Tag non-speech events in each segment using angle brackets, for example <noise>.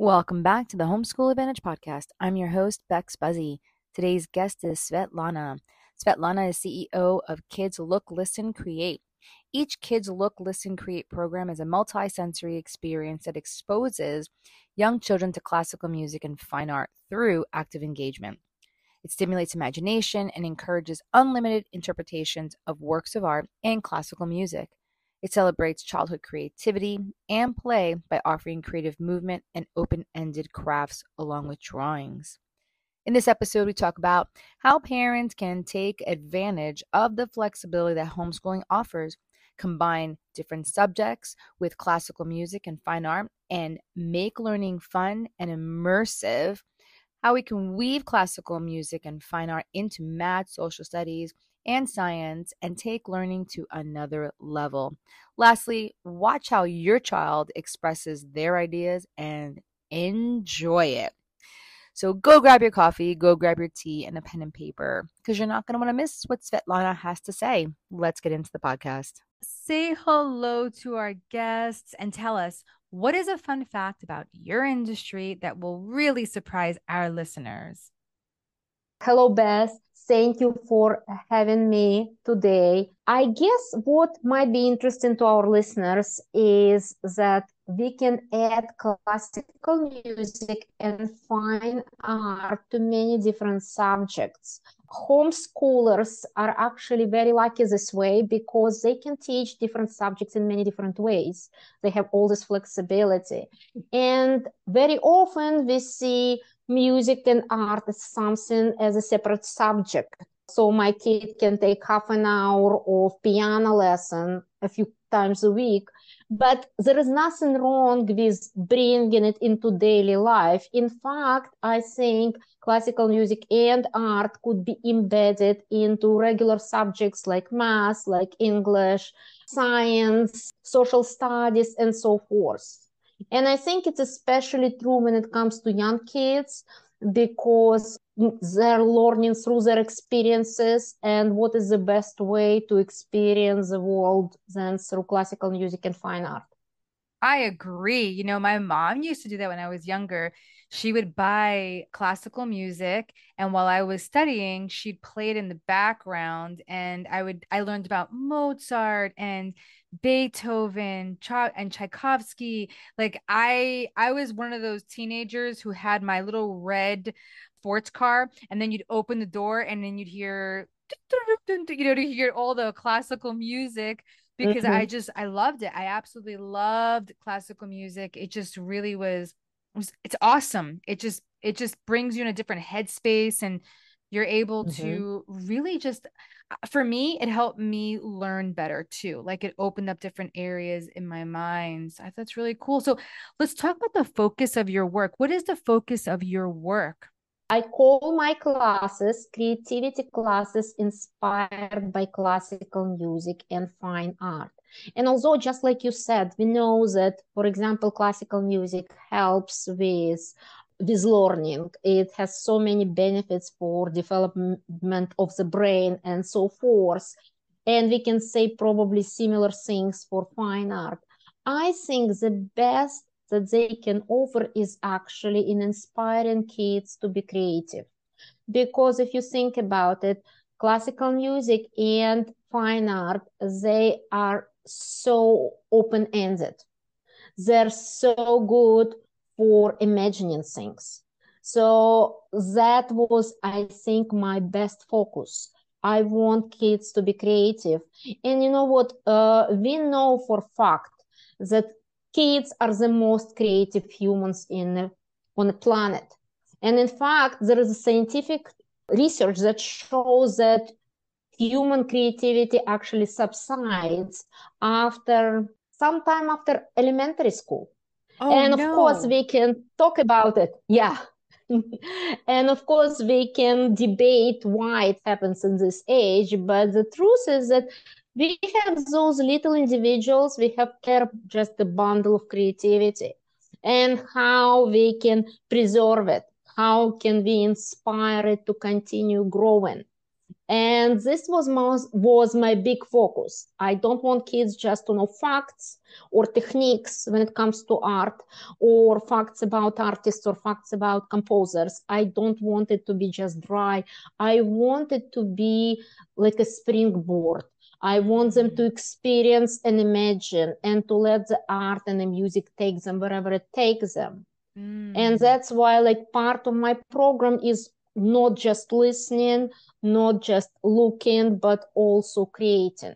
Welcome back to the Homeschool Advantage podcast. I'm your host, Bex Buzzy. Today's guest is Svetlana. Svetlana is CEO of Kids Look, Listen, Create. Each Kids Look, Listen, Create program is a multi-sensory experience that exposes young children to classical music and fine art through active engagement. It stimulates imagination and encourages unlimited interpretations of works of art and classical music. It celebrates childhood creativity and play by offering creative movement and open ended crafts along with drawings. In this episode, we talk about how parents can take advantage of the flexibility that homeschooling offers, combine different subjects with classical music and fine art, and make learning fun and immersive. How we can weave classical music and fine art into math, social studies, and science and take learning to another level. Lastly, watch how your child expresses their ideas and enjoy it. So go grab your coffee, go grab your tea and a pen and paper because you're not going to want to miss what Svetlana has to say. Let's get into the podcast. Say hello to our guests and tell us what is a fun fact about your industry that will really surprise our listeners. Hello, Beth. Thank you for having me today. I guess what might be interesting to our listeners is that we can add classical music and fine art to many different subjects. Homeschoolers are actually very lucky this way because they can teach different subjects in many different ways. They have all this flexibility. And very often we see music and art as something as a separate subject. So my kid can take half an hour of piano lesson a few times a week. But there is nothing wrong with bringing it into daily life. In fact, I think classical music and art could be embedded into regular subjects like math, like English, science, social studies, and so forth. And I think it's especially true when it comes to young kids because they're learning through their experiences and what is the best way to experience the world than through classical music and fine art. I agree. You know, my mom used to do that when I was younger. She would buy classical music and while I was studying, she'd play it in the background and I would I learned about Mozart and Beethoven, and Tchaikovsky. Like I I was one of those teenagers who had my little red sports car and then you'd open the door and then you'd hear you know to hear all the classical music because mm-hmm. I just I loved it. I absolutely loved classical music. It just really was, was it's awesome. It just it just brings you in a different headspace and you're able mm-hmm. to really just for me, it helped me learn better too. Like it opened up different areas in my mind. So I thought that's really cool. So let's talk about the focus of your work. What is the focus of your work? I call my classes creativity classes inspired by classical music and fine art. And although, just like you said, we know that, for example, classical music helps with with learning. It has so many benefits for development of the brain and so forth. And we can say probably similar things for fine art. I think the best that they can offer is actually in inspiring kids to be creative. Because if you think about it, classical music and fine art, they are so open ended. They're so good for imagining things. So that was, I think, my best focus. I want kids to be creative. And you know what? Uh, we know for fact that kids are the most creative humans in on the planet. And in fact, there is a scientific research that shows that human creativity actually subsides after sometime after elementary school. Oh, and of no. course, we can talk about it. Yeah. <laughs> and of course, we can debate why it happens in this age. But the truth is that we have those little individuals, we have just a bundle of creativity and how we can preserve it. How can we inspire it to continue growing? And this was most, was my big focus i don't want kids just to know facts or techniques when it comes to art or facts about artists or facts about composers i don't want it to be just dry i want it to be like a springboard I want them to experience and imagine and to let the art and the music take them wherever it takes them. Mm. And that's why, like, part of my program is not just listening, not just looking, but also creating.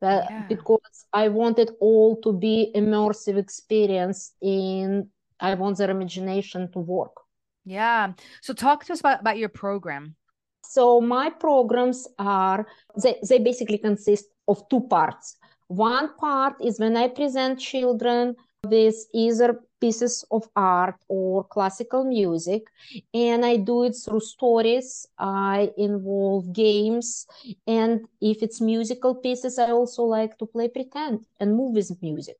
That, yeah. Because I want it all to be immersive experience in, I want their imagination to work. Yeah. So talk to us about, about your program. So my programs are they, they basically consist of two parts. One part is when I present children with either pieces of art or classical music and i do it through stories. I involve games and if it's musical pieces i also like to play pretend and move with music.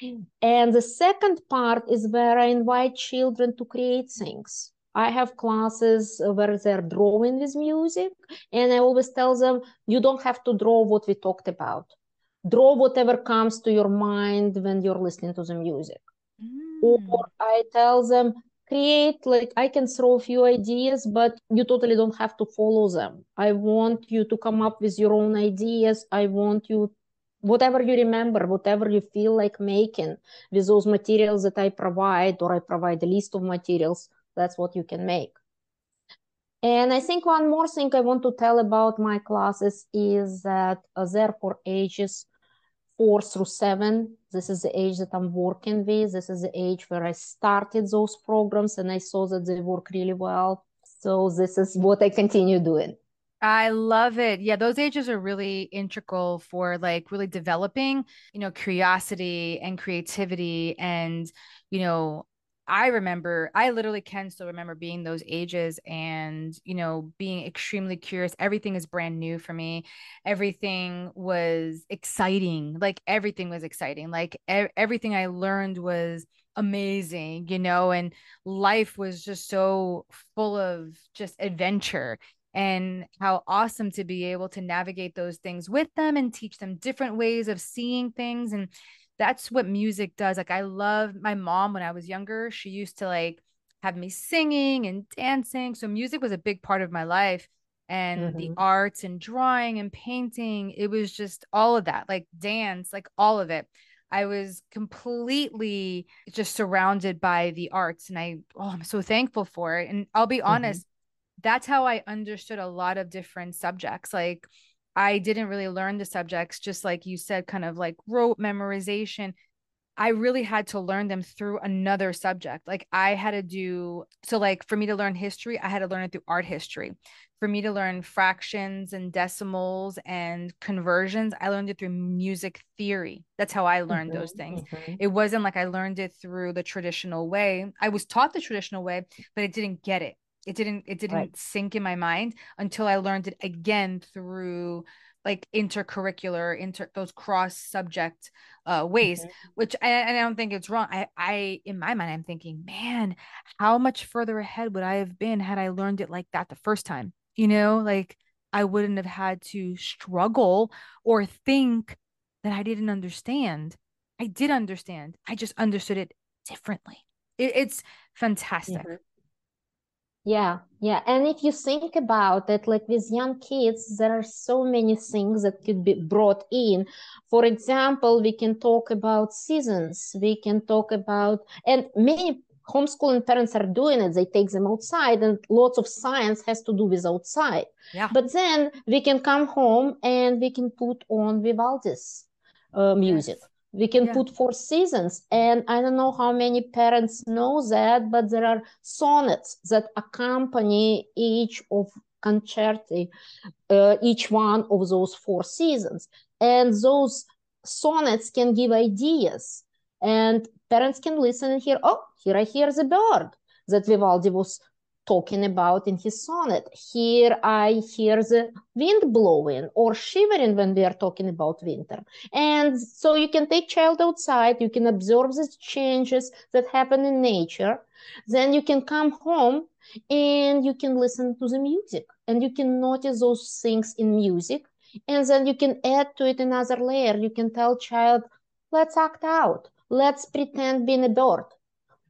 Hmm. And the second part is where i invite children to create things. I have classes where they're drawing with music, and I always tell them, you don't have to draw what we talked about. Draw whatever comes to your mind when you're listening to the music. Mm. Or I tell them, create, like, I can throw a few ideas, but you totally don't have to follow them. I want you to come up with your own ideas. I want you whatever you remember, whatever you feel like making with those materials that I provide, or I provide a list of materials that's what you can make. And I think one more thing I want to tell about my classes is that uh, they're for ages four through seven. This is the age that I'm working with. This is the age where I started those programs and I saw that they work really well. So this is what I continue doing. I love it. Yeah, those ages are really integral for like really developing, you know, curiosity and creativity and, you know, I remember, I literally can still remember being those ages and, you know, being extremely curious. Everything is brand new for me. Everything was exciting. Like everything was exciting. Like e- everything I learned was amazing, you know, and life was just so full of just adventure and how awesome to be able to navigate those things with them and teach them different ways of seeing things and that's what music does. Like I love my mom when I was younger, she used to like have me singing and dancing. So music was a big part of my life and mm-hmm. the arts and drawing and painting. It was just all of that, like dance, like all of it. I was completely just surrounded by the arts and I oh I'm so thankful for it. And I'll be mm-hmm. honest, mm-hmm. that's how I understood a lot of different subjects. Like I didn't really learn the subjects, just like you said, kind of like rote memorization. I really had to learn them through another subject. Like I had to do so like for me to learn history, I had to learn it through art history. For me to learn fractions and decimals and conversions, I learned it through music theory. That's how I learned mm-hmm, those things. Mm-hmm. It wasn't like I learned it through the traditional way. I was taught the traditional way, but I didn't get it it didn't it didn't right. sink in my mind until i learned it again through like intercurricular inter those cross subject uh ways mm-hmm. which I, I don't think it's wrong i i in my mind i'm thinking man how much further ahead would i have been had i learned it like that the first time you know like i wouldn't have had to struggle or think that i didn't understand i did understand i just understood it differently it, it's fantastic mm-hmm. Yeah, yeah. And if you think about it, like with young kids, there are so many things that could be brought in. For example, we can talk about seasons, we can talk about, and many homeschooling parents are doing it. They take them outside, and lots of science has to do with outside. Yeah. But then we can come home and we can put on Vivaldi's uh, music. Yes we can yeah. put four seasons. And i don't know how many parents know that but there are sonnets that accompany each of concerti uh, each one of those four seasons. And those sonnets can give ideas. And parents can listen and hear oh here i hear the bird that vivaldi was talking about in his sonnet. Here I hear the wind blowing or shivering when we are talking about winter. And so you can take child outside, you can observe the changes that happen in nature. Then you can come home and you can listen to the music and you can notice those things in music. And then you can add to it another layer. You can tell child, let's act out. Let's pretend being a bird.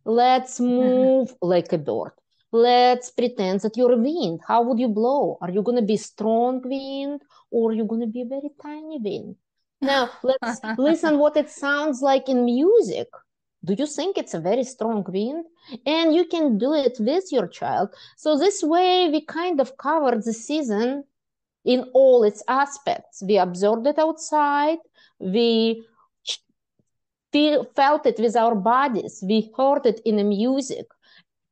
Let's <laughs> move like a bird let's pretend that you're a wind. How would you blow? Are you going to be strong wind or are you going to be a very tiny wind? Now, let's listen what it sounds like in music. Do you think it's a very strong wind? And you can do it with your child. So this way we kind of covered the season in all its aspects. We observed it outside. We felt it with our bodies. We heard it in the music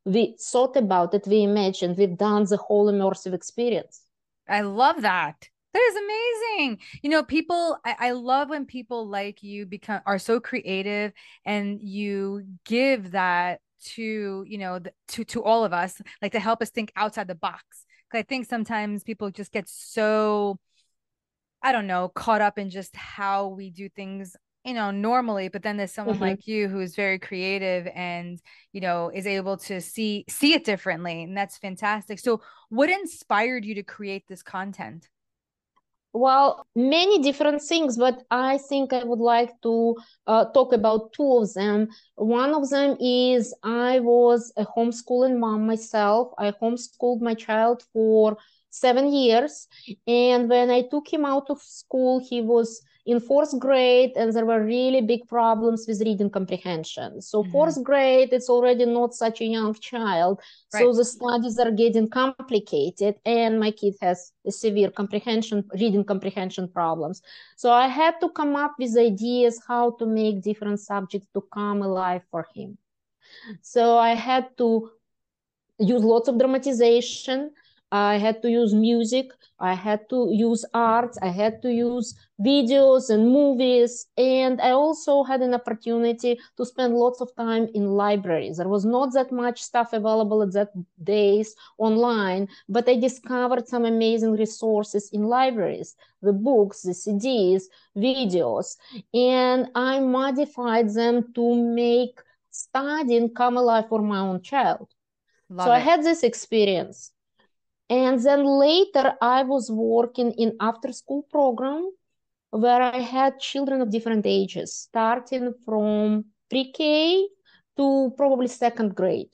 we thought about it, we imagined, we've done the whole immersive experience. I love that. That is amazing. You know, people, I, I, love when people like you become are so creative and you give that to, you know, the, to to all of us, like to help us think outside the box. Cause I think sometimes people just get so I don't know, caught up in just how we do things you know normally but then there's someone mm-hmm. like you who's very creative and you know is able to see see it differently and that's fantastic. So what inspired you to create this content? Well many different things but i think i would like to uh, talk about two of them. One of them is i was a homeschooling mom myself. I homeschooled my child for seven years and when i took him out of school he was in fourth grade and there were really big problems with reading comprehension so mm-hmm. fourth grade it's already not such a young child right. so the studies are getting complicated and my kid has a severe comprehension reading comprehension problems so i had to come up with ideas how to make different subjects to come alive for him so i had to use lots of dramatization I had to use music, I had to use arts, I had to use videos and movies, and I also had an opportunity to spend lots of time in libraries. There was not that much stuff available at that days online, but I discovered some amazing resources in libraries, the books, the CDs, videos, and I modified them to make studying come alive for my own child. Love so it. I had this experience and then later I was working in after school program where I had children of different ages, starting from pre-K to probably second grade.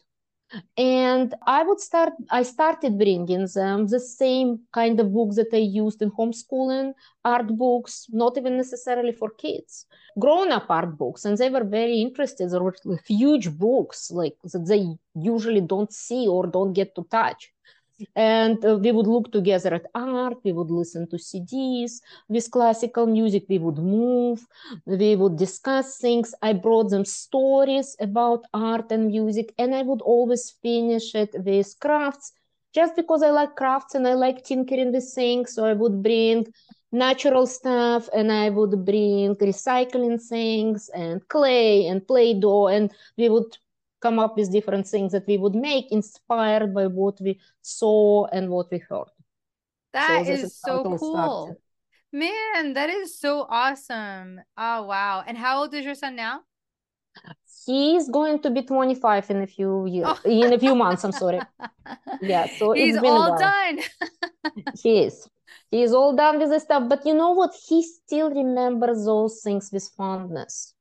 And I would start, I started bringing them the same kind of books that I used in homeschooling, art books, not even necessarily for kids, grown up art books. And they were very interested. There were huge books like that they usually don't see or don't get to touch and uh, we would look together at art we would listen to cds with classical music we would move we would discuss things. I brought them stories about art and music and i would always finish it with crafts just because i like crafts and i like tinkering with things. So i would bring natural stuff and i would bring recycling things and clay and play doh and we would come up with different things that we would make inspired by what we saw and what we heard. That so is, is so cool. Started. Man, that is so awesome. Oh wow. And how old is your son now? He's going to be 25 in a few years oh. in a few months, I'm sorry. <laughs> Yeah, so he's all done. <laughs> he is. He's all done with the stuff, but you know what? He still remembers those things with fondness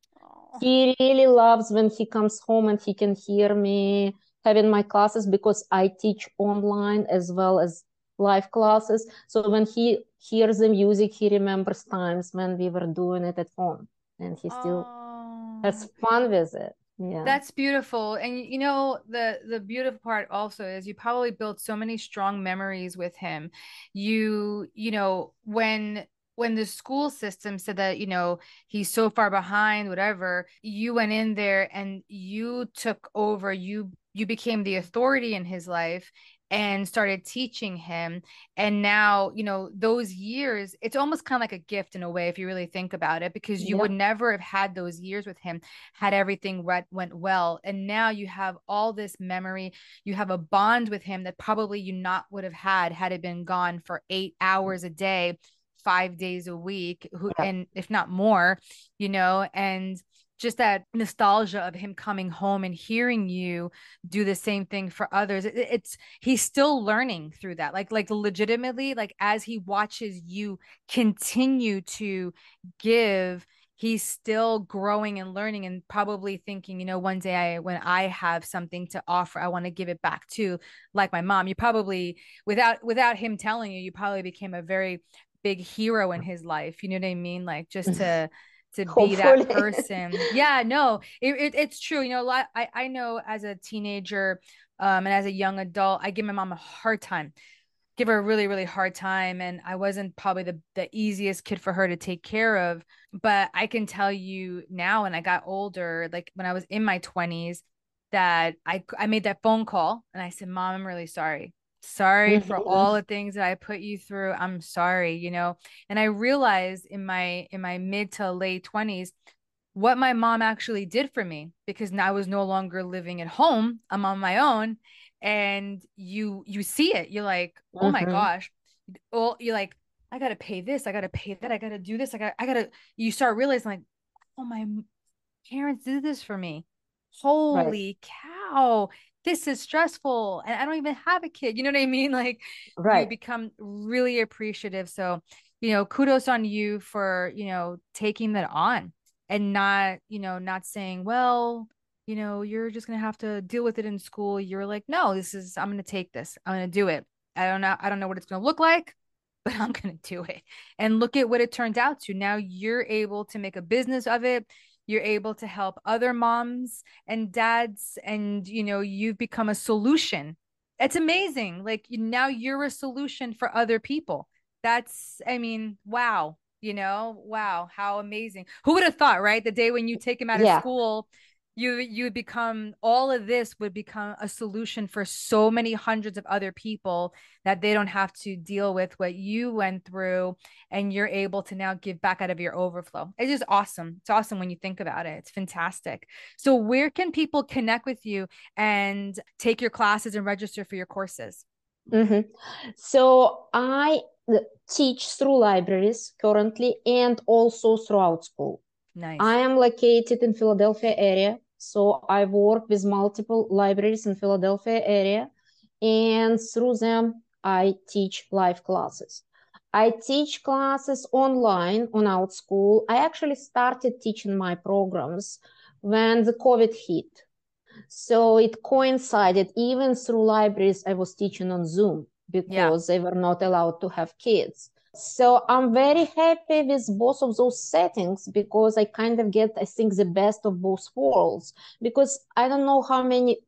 he really loves when he comes home and he can hear me having my classes because I teach online as well as live classes. So when he hears the music, he remembers times when we were doing it at home and he still oh. has fun with it. Yeah. That's beautiful. And you know, the the beautiful part also is you probably built so many strong memories with him. You, you know, when when the school system said that you know he's so far behind whatever you went in there and you took over you you became the authority in his life and started teaching him. And now you know those years it's almost kind of like a gift in a way if you really think about it because you would never have had those years with him had everything went, went well. And now you have all this memory you have a bond with him that probably you not would have had had it been gone for eight hours a day five days a week who, yeah. and if not more you know and just that nostalgia of him coming home and hearing you do the same thing for others it, it's he's still learning through that like like legitimately like as he watches you continue to give he's still growing and learning and probably thinking you know one day i when i have something to offer i want to give it back to like my mom you probably without without him telling you you probably became a very big hero in his life you know what i mean like just to to Hopefully. be that <laughs> person. yeah, no, it, it, it's true. You know, a lot. I I know as a teenager, um, and as a young adult, I give my mom a hard time, give her a really really hard time, and I wasn't probably the the easiest kid for her to take care of. But I can tell you now, when I got older, like when I was in my twenties, that I I made that phone call and I said, "Mom, I'm really sorry." Sorry for mm-hmm. all the things that i put you through i'm sorry you know and i realized in my in my mid to late 20s what my mom actually did for me because now i was no longer living at home i'm on my own and you you see it you're like oh mm-hmm. my gosh well you're like i gotta pay this i gotta pay that i gotta do this i gotta i gotta you start realizing like oh my parents did this for me holy right. cow this is stressful and I don't even have a kid. You know what I mean? <laughs> Like right. you become really appreciative. So, you know, kudos on you for, you know, taking that on and not, you know, not saying, well, you know, you're just gonna have to deal with it in school. You're like, no, this is I'm gonna take this. I'm gonna do it. I don't know, I don't know what it's gonna look like, <laughs> but I'm gonna do it. And look at what it turned out to. Now you're able to make a business of it you're able to help other moms and dads and you know you've become a solution. It's amazing like now you're a solution for other people. That's i mean wow you know wow how amazing. Who would have thought right? The day when you take him out yeah. of school you you become all of this would become a solution for so many hundreds of other people that they don't have to deal with what you went through and you're able to now give back out of your overflow it's just awesome it's awesome when you think about it it's fantastic so where can people connect with you and take your classes and register for your courses mm-hmm. so i teach through libraries currently and also through Outschool Nice. I am located in Philadelphia area. So I work with multiple libraries in Philadelphia area and through them I teach live classes. I teach classes online on Outschool. I actually started teaching my programs when the COVID hit. So it coincided even through libraries I was teaching on Zoom because yeah. they were not allowed to have kids. So I'm very happy with both of those settings because I kind of get, I think, the best of both worlds. Because I don't know how many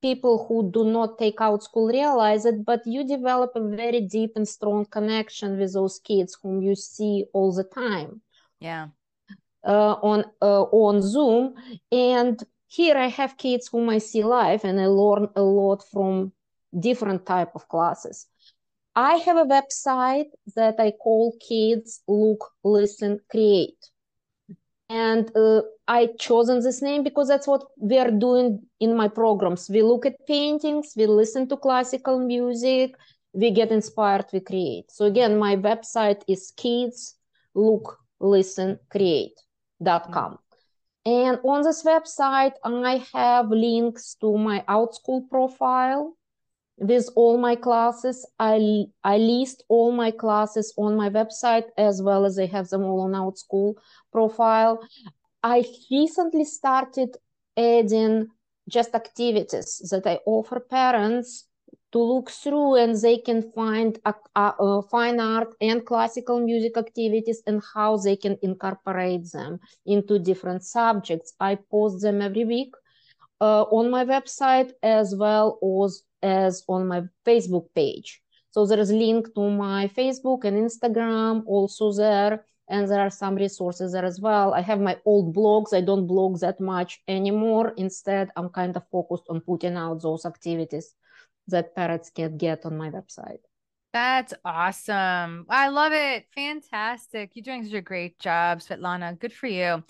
people who do not take Outschool realize it, but you develop a very deep and strong connection with those kids whom you see all the time. Yeah. Uh, on uh, on Zoom, and here I have kids whom I see live, and I learn a lot from different type of classes. I have a website that I call Kids Look, Listen, Create. And uh, I chosen this name because that's what we are doing in my programs. We look at paintings, we listen to classical music, we get inspired, we create. So again, my website is kids look listen create.com. And on this website, I have links to my Outschool profile with all my classes. I, I list all my classes on my website as well as I have them all on Outschool profile. I recently started adding just activities that I offer parents to look through and they can find uh, uh, fine art and classical music activities and how they can incorporate them into different subjects. I post them every week uh, on my website as well as as on my Facebook page. So there is link to my Facebook and Instagram also there. and there are some resources there as well. I have my old blogs. I don't blog that much anymore. Instead, I'm kind of focused on putting out those activities that parents can get on my website. That's awesome. I love it. Fantastic. You're doing such a great job, Svetlana. Good for you.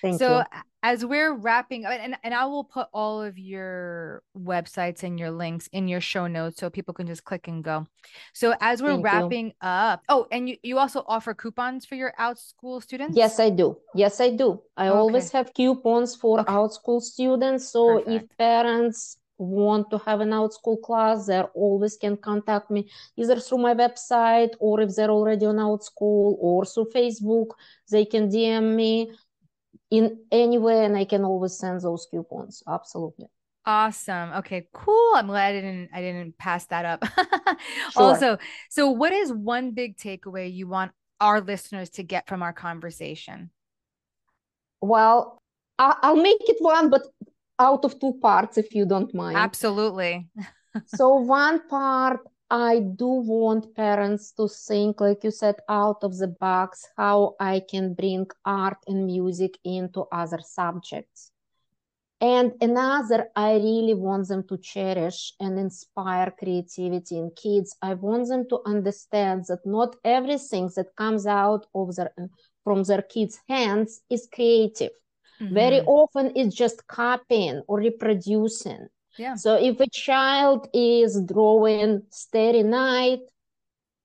Thank so you. as we're wrapping up and, and I will put all of your websites and your links in your show notes so people can just click and go. So as we're Thank wrapping you. up, oh, and you, you also offer coupons for your Outschool students? Yes, I do. Yes, I do. I Okay. always have coupons for Okay. Outschool students. So if parents want to have an Outschool class, they always can contact me either through my website or if they're already on Outschool or through Facebook, they can DM me in any way and I can always send those coupons. Absolutely. Awesome. Okay, cool. I'm glad I didn't I didn't pass that up. <laughs> Sure. Also, so what is one big takeaway you want our listeners to get from our conversation? Well, I'll make it one, but out of two parts, if you don't mind. Absolutely. So one part, I do want parents to think, like you said, out of the box, how I can bring art and music into other subjects. And another, I really want them to cherish and inspire creativity in kids. I want them to understand that not everything that comes out of their from their kids' hands is creative. Very Mhm. often it's just copying or reproducing. Yeah. So if a child is drawing Starry Night,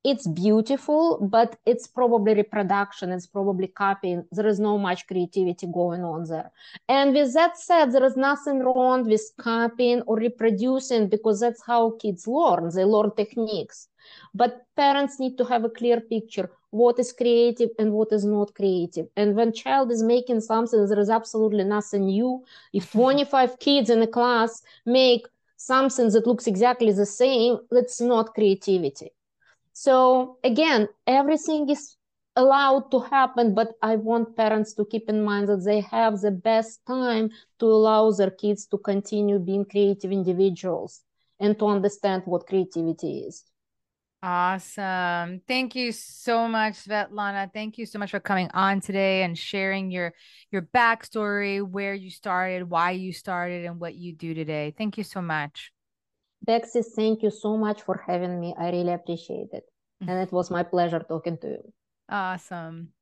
it's beautiful, but it's probably reproduction, it's probably copying. There is no much creativity going on there. And with that said, there is nothing wrong with copying or reproducing because that's how kids learn. They learn techniques. But parents need to have a clear picture what is creative and what is not creative. And when child is making something, there is absolutely nothing new. If <laughs> 25 kids in a class make something that looks exactly the same, that's not creativity. So again, everything is allowed to happen, but I want parents to keep in mind that they have the best time to allow their kids to continue being creative individuals and to understand what creativity is. Awesome. Thank you so much, Svetlana. Thank you so much for coming on today and sharing your your backstory, where you started, why you started, and what you do today. Thank you so much. Bexy, thank you so much for having me. I really appreciate it. <laughs> And it was my pleasure talking to you. Awesome.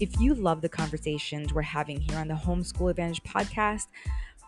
If you love the conversations we're having here on the Homeschool Advantage podcast,